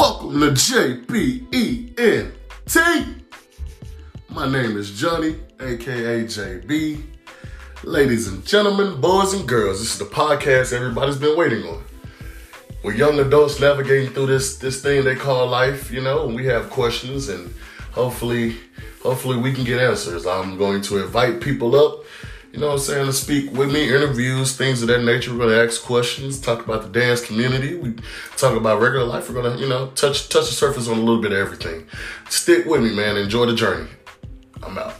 Welcome to JBENT. My name is Johnny, aka JB. Ladies and gentlemen, boys and girls, this is the podcast everybody's been waiting on. We're young adults navigating through this this thing they call life, you know, and we have questions and hopefully hopefully we can get answers. I'm going to invite people up you know what I'm saying, to speak with me, interviews, things of that nature. We're gonna ask questions, talk about the dance community. We talk about regular life. We're gonna, you know, touch touch the surface on a little bit of everything. Stick with me, man. Enjoy the journey. I'm out.